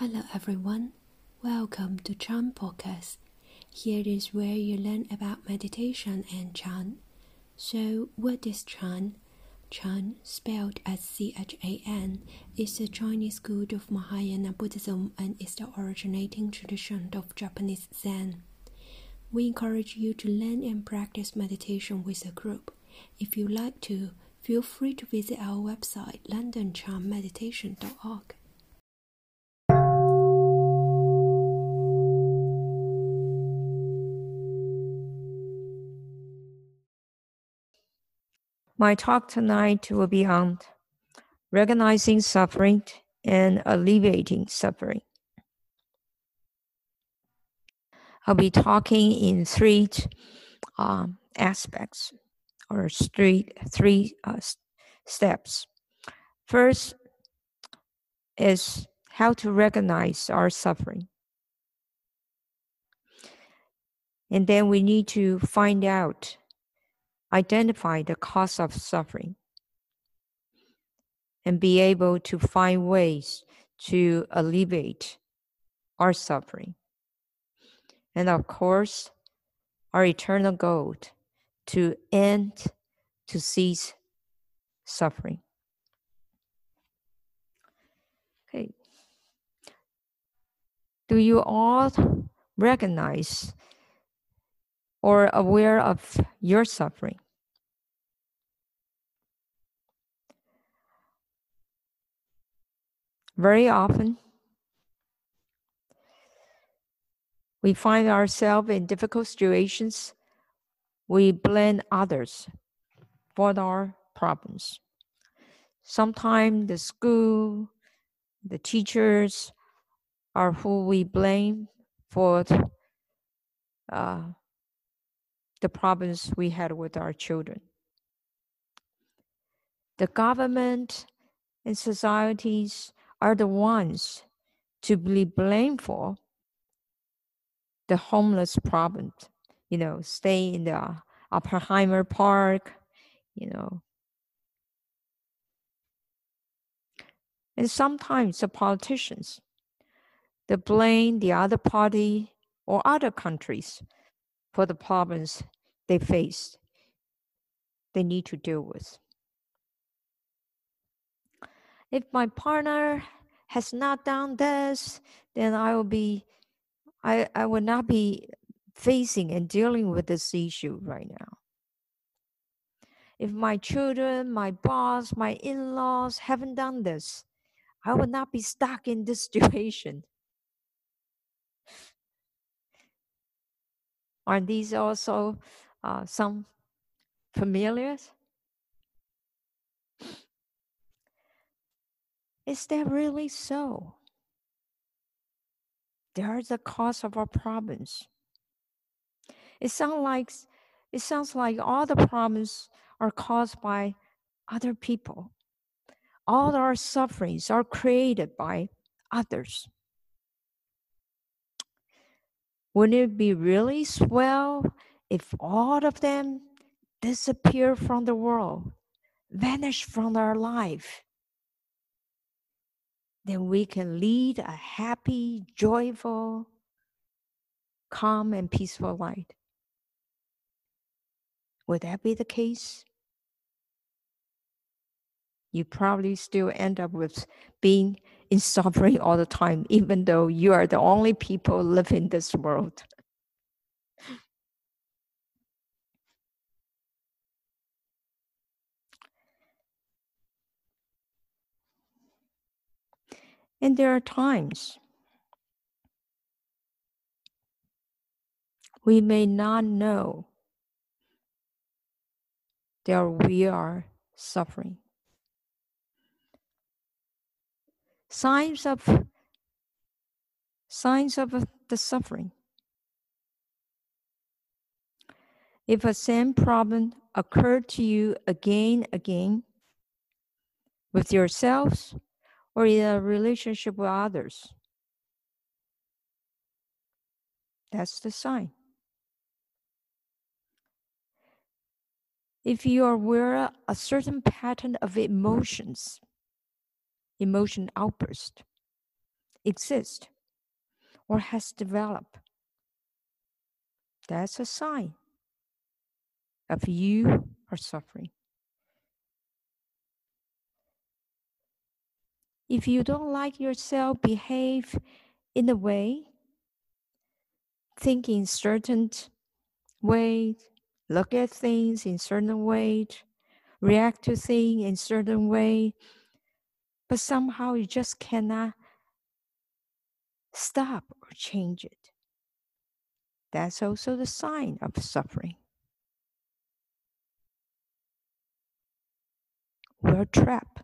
Hello everyone, welcome to Chan Podcast. Here is where you learn about meditation and Chan. So, what is Chan? Chan, spelled as C H A N, is a Chinese school of Mahayana Buddhism and is the originating tradition of Japanese Zen. We encourage you to learn and practice meditation with a group. If you like to, feel free to visit our website londonchanmeditation.org. My talk tonight will be on recognizing suffering and alleviating suffering. I'll be talking in three um, aspects or three, three uh, steps. First is how to recognize our suffering. And then we need to find out identify the cause of suffering and be able to find ways to alleviate our suffering. And of course, our eternal goal to end, to cease suffering. Okay. Do you all recognize or aware of your suffering. Very often, we find ourselves in difficult situations. We blame others for our problems. Sometimes the school, the teachers are who we blame for uh, the problems we had with our children. The government and societies are the ones to be blamed for the homeless problem. You know, stay in the Oppenheimer Park, you know. And sometimes the politicians, they blame the other party or other countries for the problems they face, they need to deal with. If my partner has not done this, then I will be, I, I will not be facing and dealing with this issue right now. If my children, my boss, my in laws haven't done this, I will not be stuck in this situation. Are these also uh, some familiars? Is that really so? They are the cause of our problems. It sounds like it sounds like all the problems are caused by other people. All our sufferings are created by others. Wouldn't it be really swell if all of them disappear from the world, vanish from our life? Then we can lead a happy, joyful, calm, and peaceful life. Would that be the case? You probably still end up with being in suffering all the time, even though you are the only people living this world. And there are times we may not know that we are suffering. Signs of signs of the suffering. If a same problem occurred to you again again with yourselves or in a relationship with others, that's the sign. If you are aware a certain pattern of emotions emotion outburst. exist or has developed, that's a sign of you are suffering. If you don't like yourself, behave in a way, think in certain way, look at things in certain way, react to things in certain way, but somehow you just cannot stop or change it. That's also the sign of suffering. We're trapped.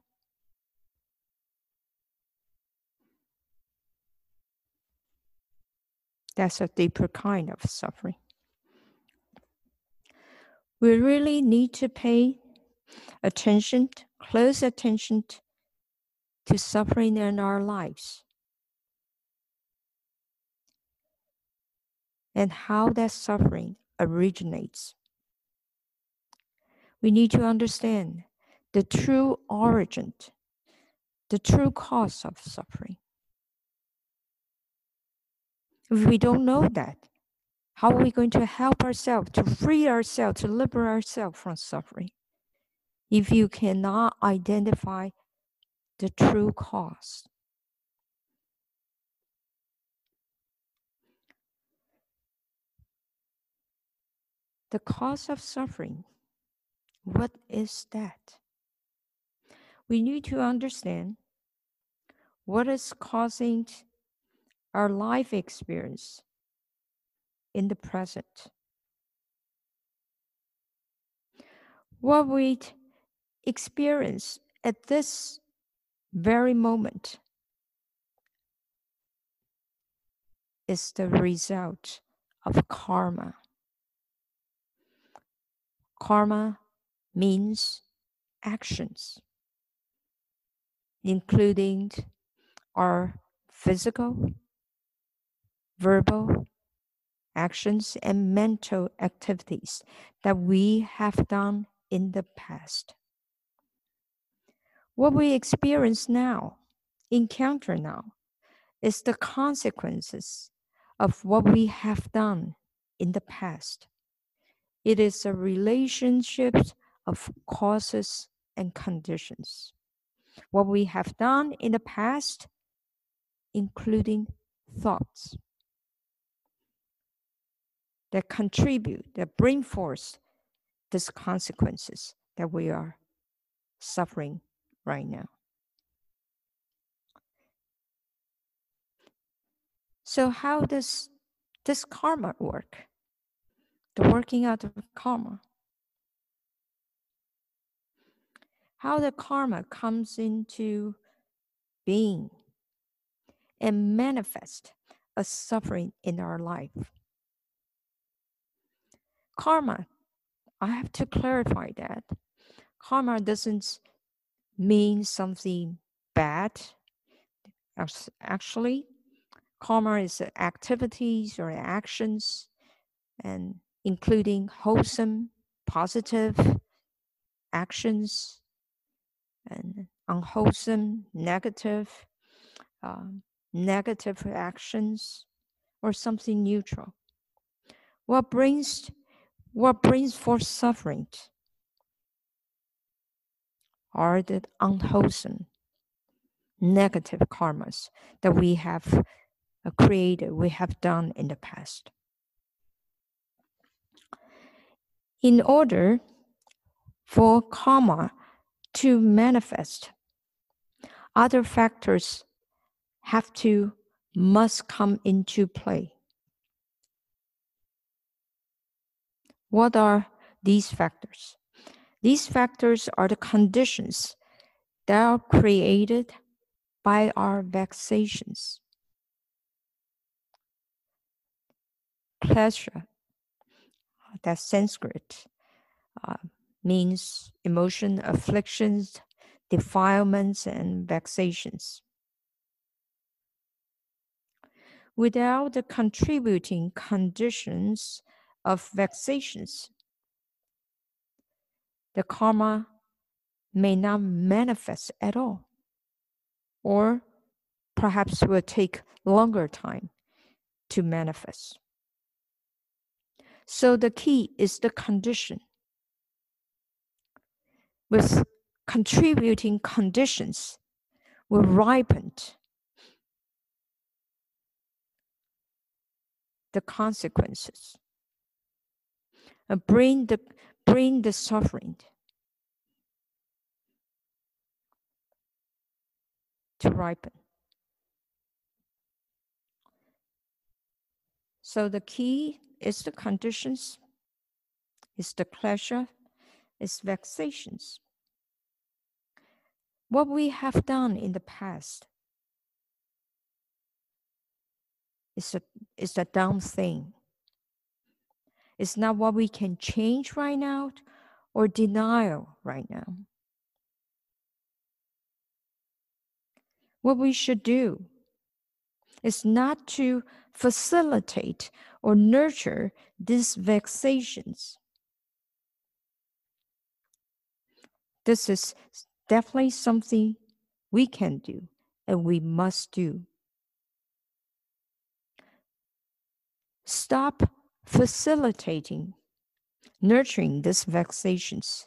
That's a deeper kind of suffering. We really need to pay attention, close attention to suffering in our lives and how that suffering originates. We need to understand the true origin, the true cause of suffering. If we don't know that, how are we going to help ourselves to free ourselves, to liberate ourselves from suffering? If you cannot identify the true cause. The cause of suffering, what is that? We need to understand what is causing our life experience in the present. What we experience at this very moment is the result of karma. Karma means actions, including our physical, verbal actions, and mental activities that we have done in the past. What we experience now, encounter now, is the consequences of what we have done in the past. It is a relationship of causes and conditions. What we have done in the past, including thoughts that contribute, that bring forth these consequences that we are suffering right now. So, how does this karma work? The working out of karma. How the karma comes into being and manifest a suffering in our life. Karma, I have to clarify that. Karma doesn't means something bad. Actually, karma is activities or actions, and including wholesome, positive actions, and unwholesome, negative, um, negative actions, or something neutral. What brings what brings forth suffering are the unwholesome, negative karmas that we have uh, created, we have done in the past. In order for karma to manifest, other factors have to, must come into play. What are these factors? These factors are the conditions that are created by our vexations. Klesha, that's Sanskrit, uh, means emotion, afflictions, defilements, and vexations. Without the contributing conditions of vexations, the karma may not manifest at all. Or perhaps will take longer time to manifest. So the key is the condition. With contributing conditions will ripen the consequences and bring the bring the suffering to ripen. So the key is the conditions, is the klesha, is vexations. What we have done in the past is a, is a dumb thing. It's not what we can change right now or denial right now. What we should do is not to facilitate or nurture these vexations. This is definitely something we can do and we must do. Stop facilitating, nurturing these vexations.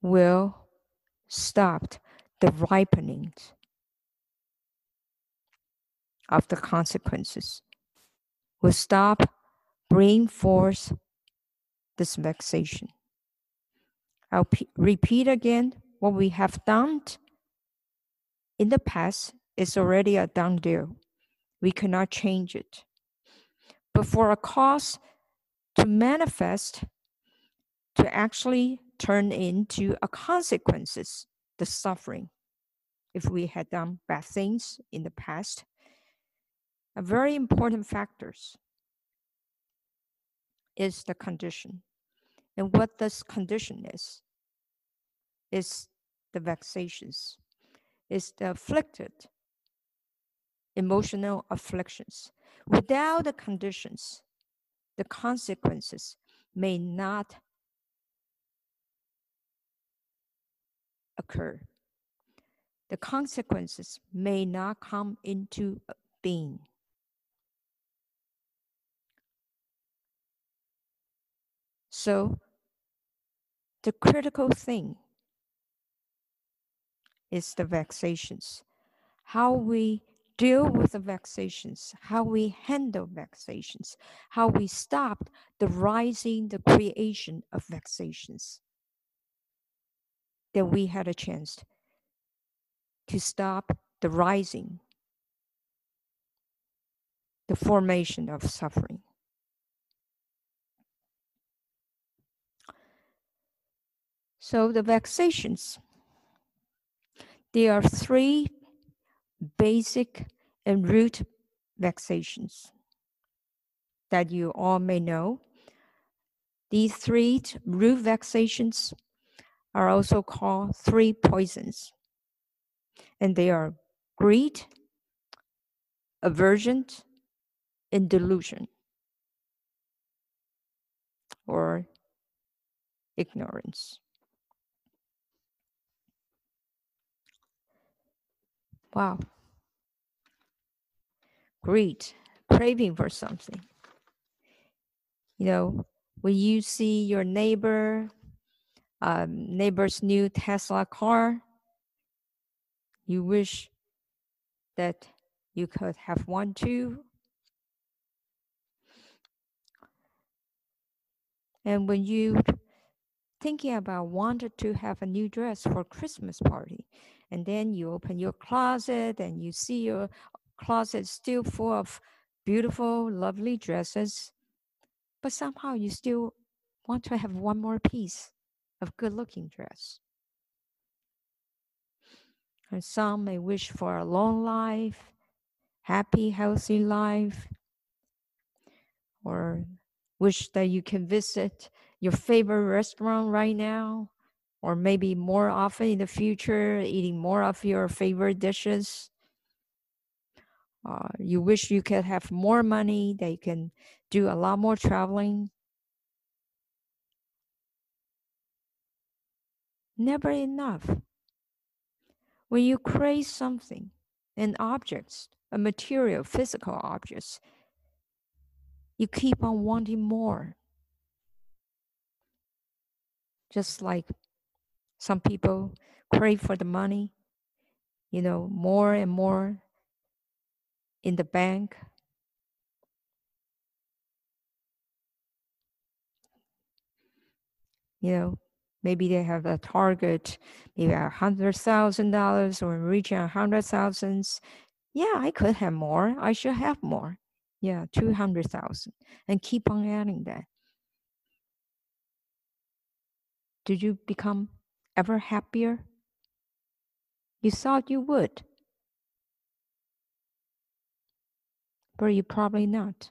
Will stop the ripening of the consequences, will stop bring forth this vexation. I'll repeat again what we have done in the past is already a done deal. We cannot change it. But for a cause to manifest, to actually turn into a consequences, the suffering, if we had done bad things in the past, are very important factors is the condition. And what this condition is, is the vexations is the afflicted emotional afflictions. Without the conditions, the consequences may not occur. The consequences may not come into being. So, the critical thing is the vexations. How we deal with the vexations, how we handle vexations, how we stop the rising, the creation of vexations. Then we had a chance to stop the rising, the formation of suffering. So the vexations there are three basic and root vexations that you all may know. These three root vexations are also called three poisons, and they are greed, aversion, and delusion, or ignorance. Wow. Greed, craving for something. You know, when you see your neighbor, um, neighbor's new Tesla car, you wish that you could have one too. And when you thinking about wanted to have a new dress for Christmas party, and then you open your closet and you see your closet still full of beautiful, lovely dresses, but somehow you still want to have one more piece of good looking dress. And some may wish for a long life, happy, healthy life, or wish that you can visit your favorite restaurant right now, or maybe more often in the future, eating more of your favorite dishes. Uh, you wish you could have more money, that you can do a lot more traveling. never enough. When you crave something, an object, a material, physical objects, you keep on wanting more. Just like some people crave for the money, you know, more and more in the bank. You know, maybe they have a target, maybe a hundred thousand dollars or reaching a hundred thousands. Yeah, I could have more. I should have more. Yeah, two hundred thousand, and keep on adding that. Did you become ever happier? You thought you would, but you probably not.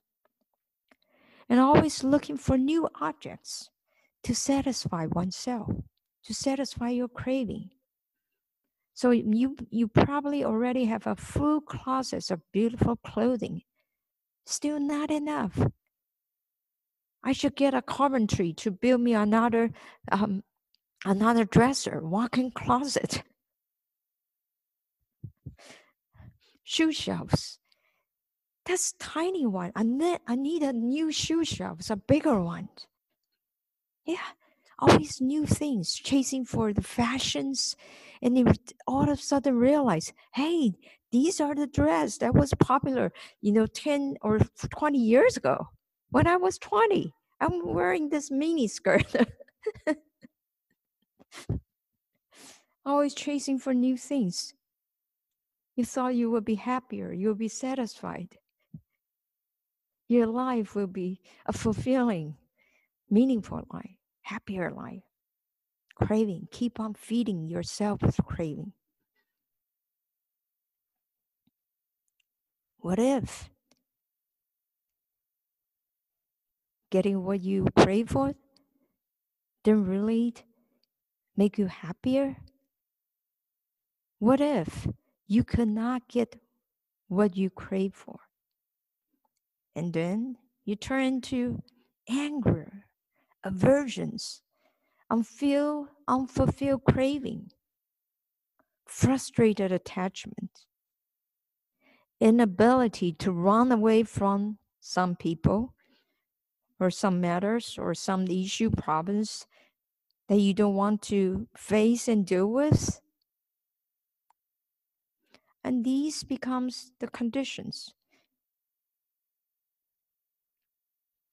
And always looking for new objects to satisfy oneself, to satisfy your craving. So you you probably already have a full closet of beautiful clothing. Still not enough. I should get a carpentry to build me another um, another dresser, walk-in closet, shoe shelves. That's tiny one. I need, I need a new shoe shelves, a bigger one. Yeah, all these new things, chasing for the fashions, and they all of a sudden realize, hey, these are the dress that was popular, you know, 10 or 20 years ago. When I was 20, I'm wearing this mini skirt. Always chasing for new things. You thought you would be happier, you'll be satisfied. Your life will be a fulfilling, meaningful life, happier life. Craving, keep on feeding yourself with craving. What if getting what you crave for didn't really make you happier? What if you could not get what you crave for? And then you turn into anger, aversions, unfilled, unfulfilled craving, frustrated attachment, inability to run away from some people or some matters or some issue problems that you don't want to face and deal with? And these becomes the conditions.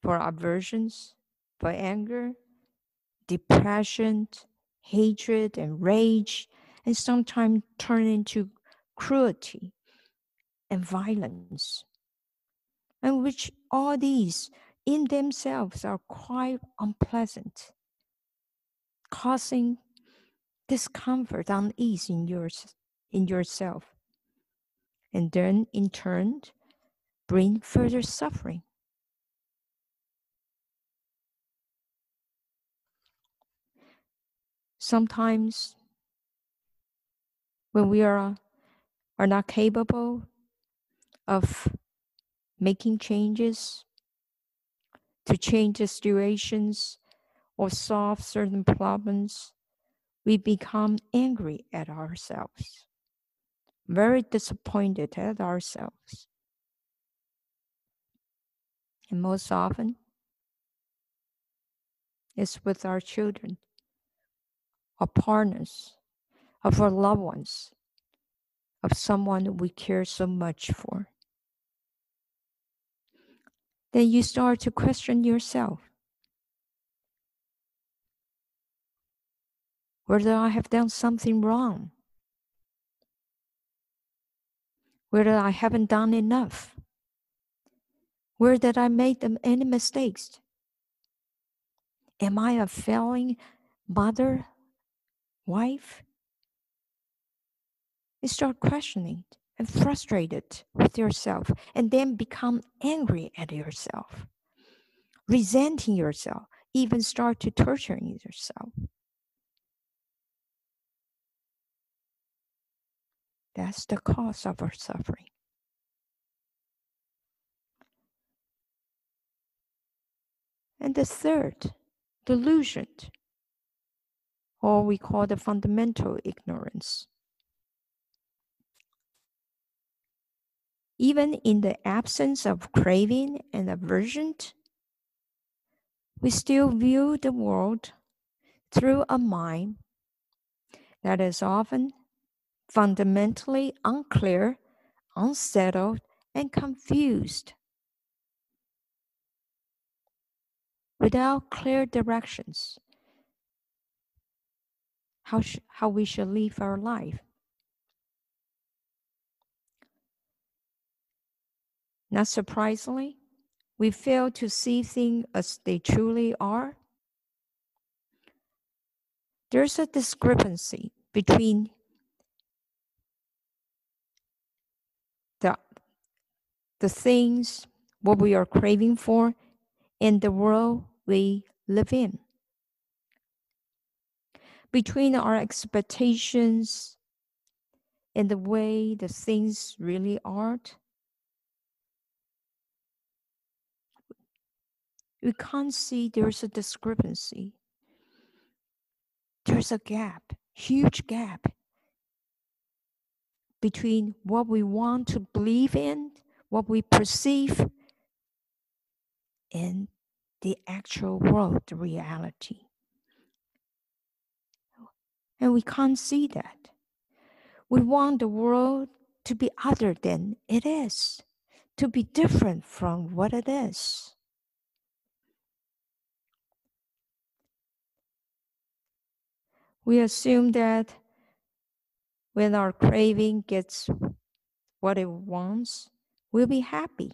For aversions for anger depression hatred and rage and sometimes turn into cruelty and violence. And which all these in themselves are quite unpleasant causing discomfort, unease in yours in yourself, and then in turn bring further suffering. Sometimes when we are, are not capable of making changes to change the situations or solve certain problems, we become angry at ourselves, very disappointed at ourselves. And most often, it's with our children, our partners, of our loved ones, of someone we care so much for. Then you start to question yourself whether I have done something wrong, whether I haven't done enough, whether I made any mistakes? Am I a failing mother, wife? You start questioning and frustrated with yourself, and then become angry at yourself, resenting yourself, even start to torturing yourself. That's the cause of our suffering. And the third, delusion or we call the fundamental ignorance. Even in the absence of craving and aversion, we still view the world through a mind that is often fundamentally unclear, unsettled, and confused. Without clear directions, how, sh- how we should live our life. Not surprisingly, we fail to see things as they truly are. There's a discrepancy between the, the things, what we are craving for, and the world we live in between our expectations and the way the things really are, we can't see there's a discrepancy. There's a gap, huge gap between what we want to believe in, what we perceive, in the actual world, the reality. And we can't see that. We want the world to be other than it is, to be different from what it is. We assume that when our craving gets what it wants, we'll be happy.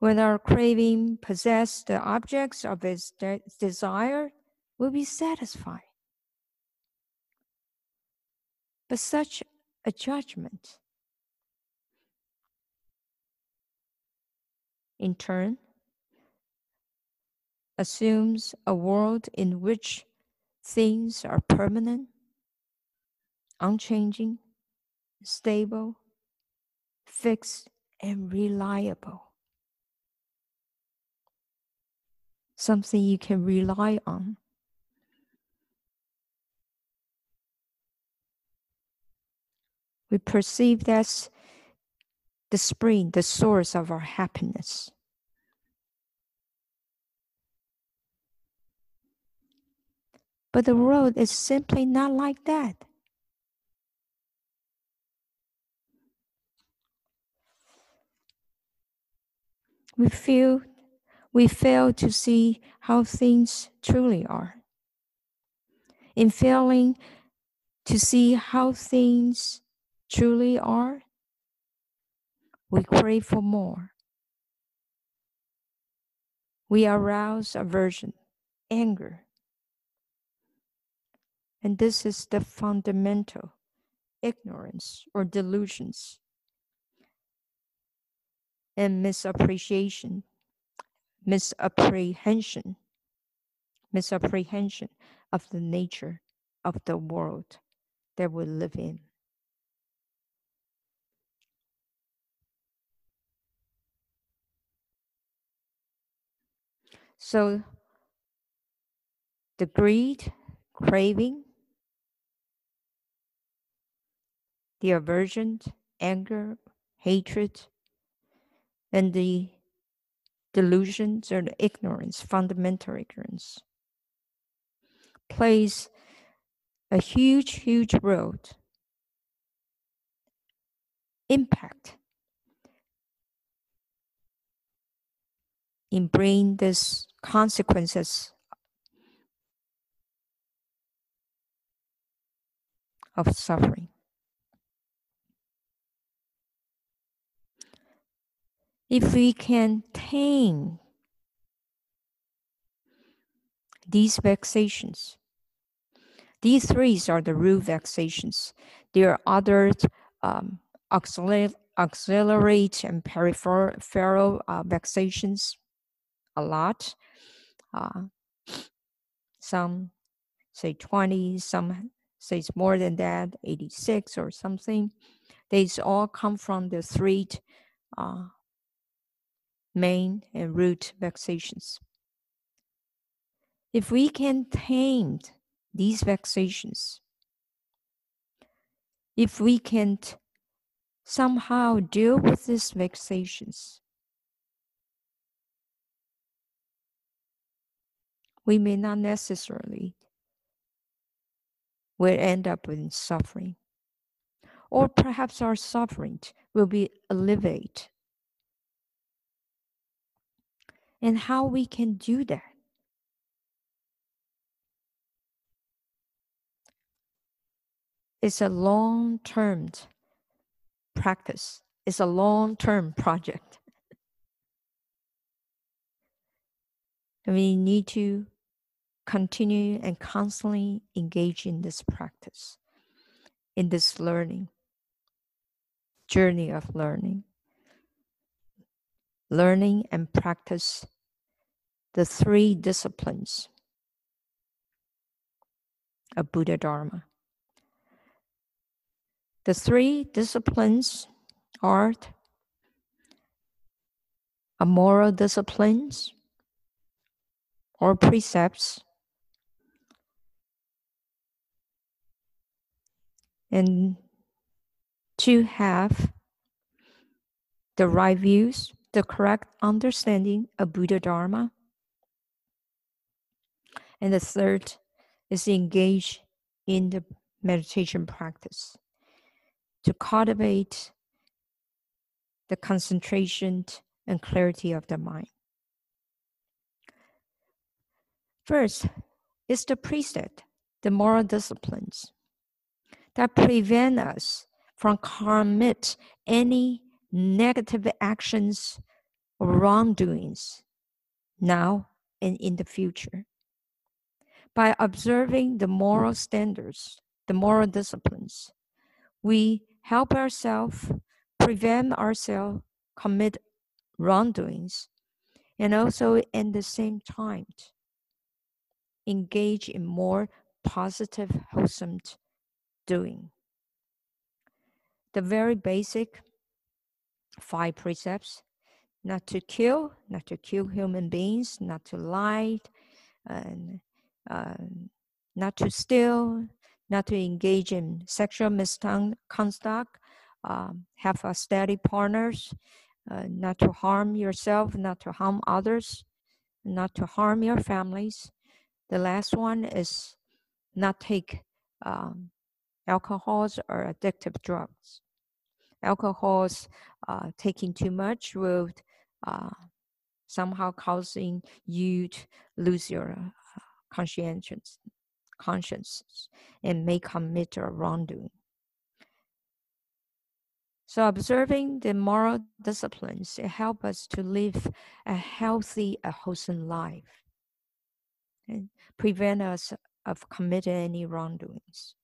When our craving possesses the objects of its de- desire, we'll be satisfied. But such a judgment, in turn, assumes a world in which things are permanent, unchanging, stable, fixed, and reliable. Something you can rely on. We perceive that's the spring, the source of our happiness. But the world is simply not like that. We feel we fail to see how things truly are. In failing to see how things truly are, we crave for more. We arouse aversion, anger. And this is the fundamental ignorance or delusions and misappreciation, misapprehension, misapprehension of the nature of the world that we live in. So the greed, craving, the aversion, anger, hatred, and the delusions or the ignorance, fundamental ignorance, plays a huge, huge role impact in bringing these consequences of suffering. If we can tame these vexations, these three are the root vexations. There are other um, auxiliary, auxiliary and peripheral uh, vexations a lot. Uh, some say 20, some say it's more than that, 86 or something. These all come from the three uh, main and root vexations. If we can tame these vexations, if we can somehow deal with these vexations, we may not necessarily will end up in suffering. Or perhaps our suffering will be alleviated. And how we can do that? It's a long term practice, it's a long term project. we need to continue and constantly engage in this practice, in this learning, journey of learning. Learning and practice the three disciplines of Buddha Dharma. The three disciplines are a moral disciplines or precepts and to have the right views, the correct understanding of Buddha Dharma. And the third is engage in the meditation practice to cultivate the concentration and clarity of the mind. First is the precept, the moral disciplines that prevent us from commit any negative actions or wrongdoings now and in the future. By observing the moral standards, the moral disciplines, we help ourselves prevent ourselves commit wrongdoings and also at the same time engage in more positive wholesome doing. The very basic five precepts not to kill, not to kill human beings, not to lie, and uh, not to steal, not to engage in sexual misconduct, um, have a steady partners, uh, not to harm yourself, not to harm others, not to harm your families. The last one is not take um, alcohols or addictive drugs. Alcohols, uh, taking too much will uh, somehow causing you to lose your uh, conscience, conscience and may commit a wrongdoing. So observing the moral disciplines it help us to live a healthy, a wholesome life and prevent us of committing any wrongdoings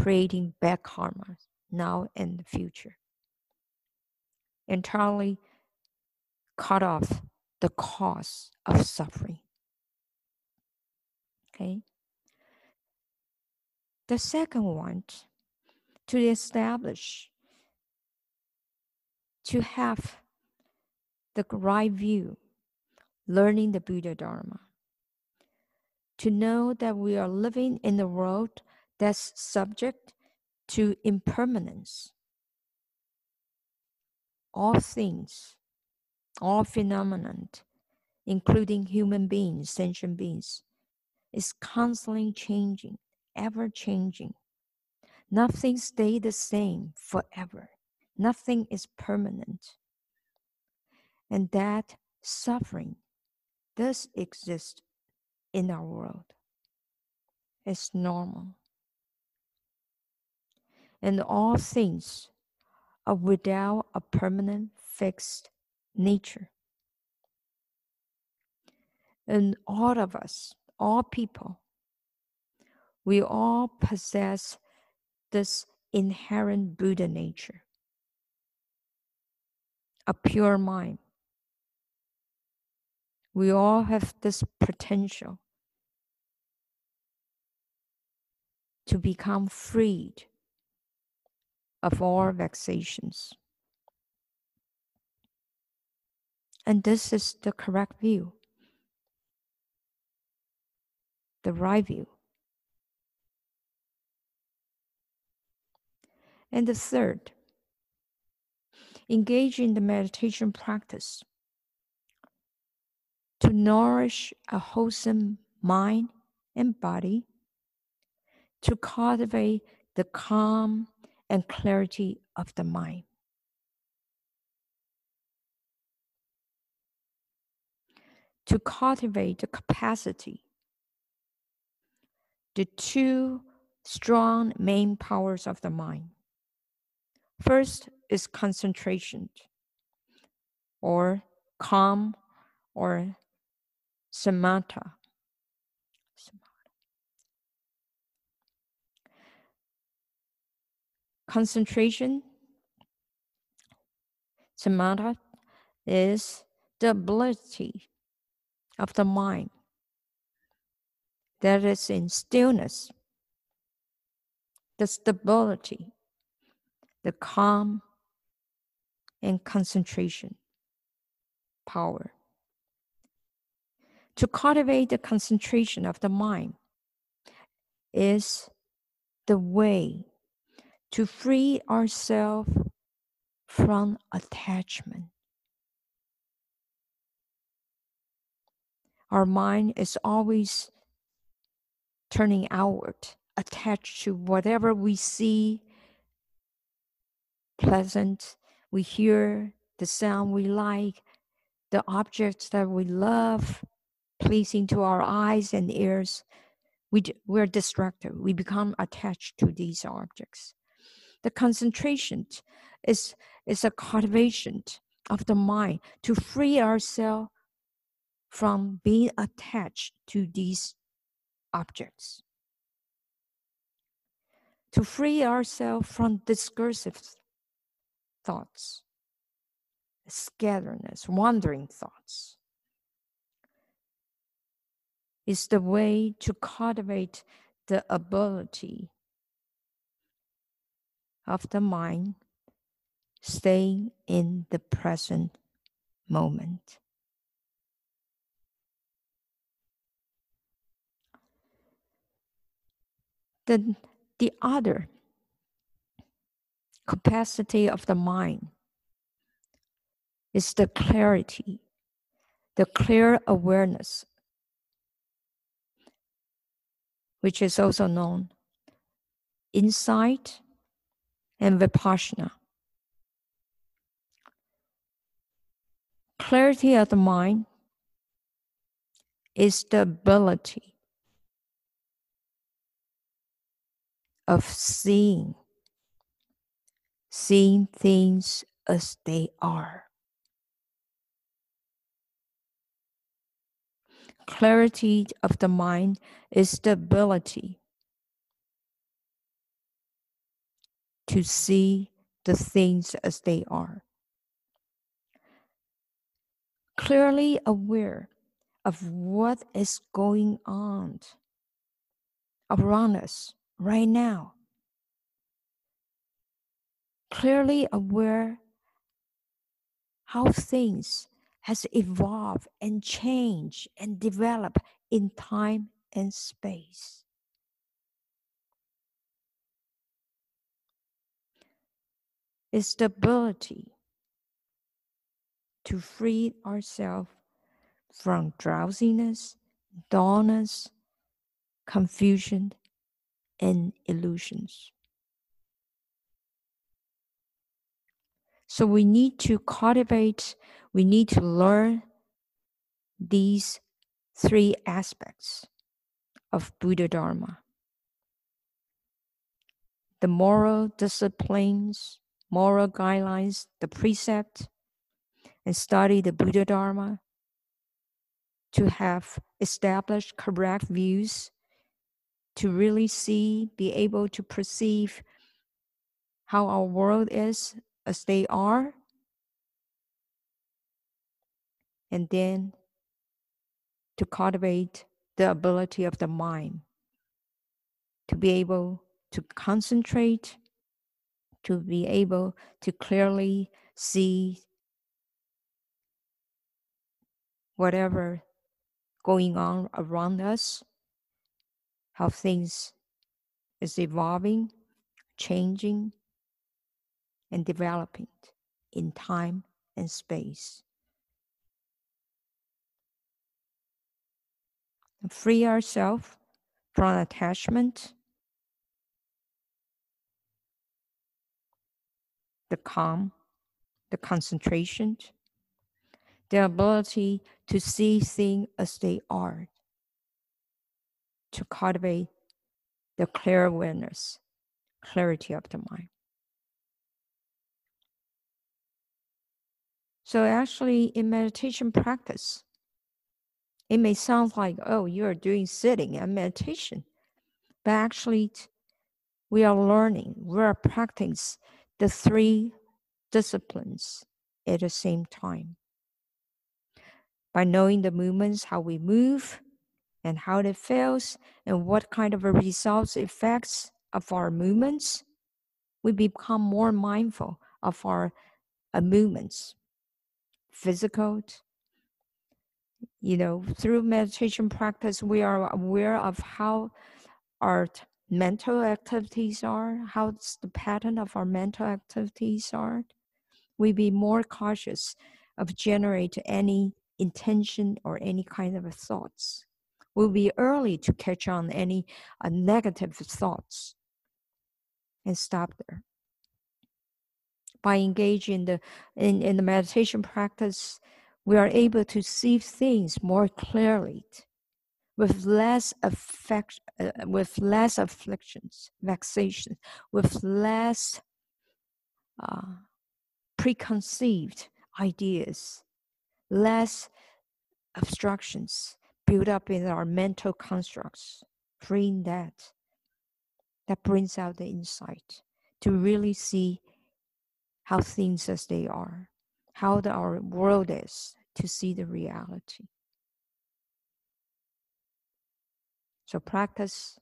creating bad karma now and the future. Entirely cut off the cause of suffering. Okay. The second one, to establish, to have the right view, learning the Buddha Dharma, to know that we are living in a world that's subject to impermanence. All things, all phenomena, including human beings, sentient beings, is constantly changing, ever changing. Nothing stays the same forever. Nothing is permanent. And that suffering does exist in our world. It's normal and all things without a permanent fixed nature. And all of us, all people, we all possess this inherent Buddha nature, a pure mind. We all have this potential to become freed of all vexations. And this is the correct view. the right view. And the third, engage in the meditation practice to nourish a wholesome mind and body, to cultivate the calm and clarity of the mind. To cultivate the capacity, the two strong main powers of the mind. First is concentration or calm or samatha. Concentration, samatha, is the ability of the mind that is in stillness, the stability, the calm, and concentration power. To cultivate the concentration of the mind is the way to free ourselves from attachment. Our mind is always turning outward, attached to whatever we see pleasant, we hear the sound we like, the objects that we love, pleasing to our eyes and ears, we, we're distracted. We become attached to these objects. The concentration is, is a cultivation of the mind to free ourselves from being attached to these objects. To free ourselves from discursive thoughts, scatteredness, wandering thoughts is the way to cultivate the ability of the mind staying in the present moment. The, the other capacity of the mind is the clarity, the clear awareness which is also known insight and vipassana. Clarity of the mind is the ability of seeing, seeing things as they are. clarity of the mind is the ability to see the things as they are. Clearly aware of what is going on around us right now. Clearly aware how things has evolved and changed and developed in time and space. It's the ability to free ourselves from drowsiness, dullness, confusion, and illusions. So we need to cultivate we need to learn these three aspects of Buddha Dharma the moral disciplines, moral guidelines, the precept, and study the Buddha Dharma to have established correct views, to really see, be able to perceive how our world is as they are and then to cultivate the ability of the mind to be able to concentrate, to be able to clearly see whatever going on around us how things is evolving, changing, and developing in time and space. Free ourselves from attachment, the calm, the concentration, the ability to see things as they are, to cultivate the clear awareness, clarity of the mind. So, actually, in meditation practice, it may sound like, oh, you're doing sitting and meditation, but actually, we are learning, we are practicing the three disciplines at the same time. By knowing the movements, how we move, and how it feels, and what kind of results, effects of our movements, we become more mindful of our uh, movements, physical. You know, through meditation practice, we are aware of how our mental activities are, how the pattern of our mental activities are. We be more cautious of generate any intention or any kind of thoughts will be early to catch on any uh, negative thoughts and stop there. By engaging in the in, in the meditation practice, we are able to see things more clearly, with less affect, uh, with less afflictions, vexations, with less uh, preconceived ideas, less obstructions, built up in our mental constructs, freeing that. That brings out the insight to really see how things as they are, how the, our world is, to see the reality. So practice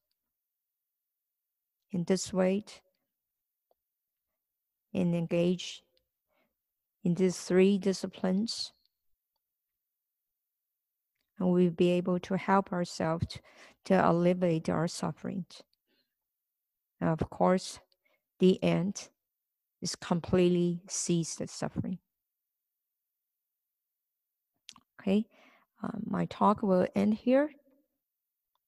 in this way and engage in these three disciplines and we'll be able to help ourselves to, to alleviate our suffering. Of course, the end is completely cease the suffering. Okay, um, my talk will end here.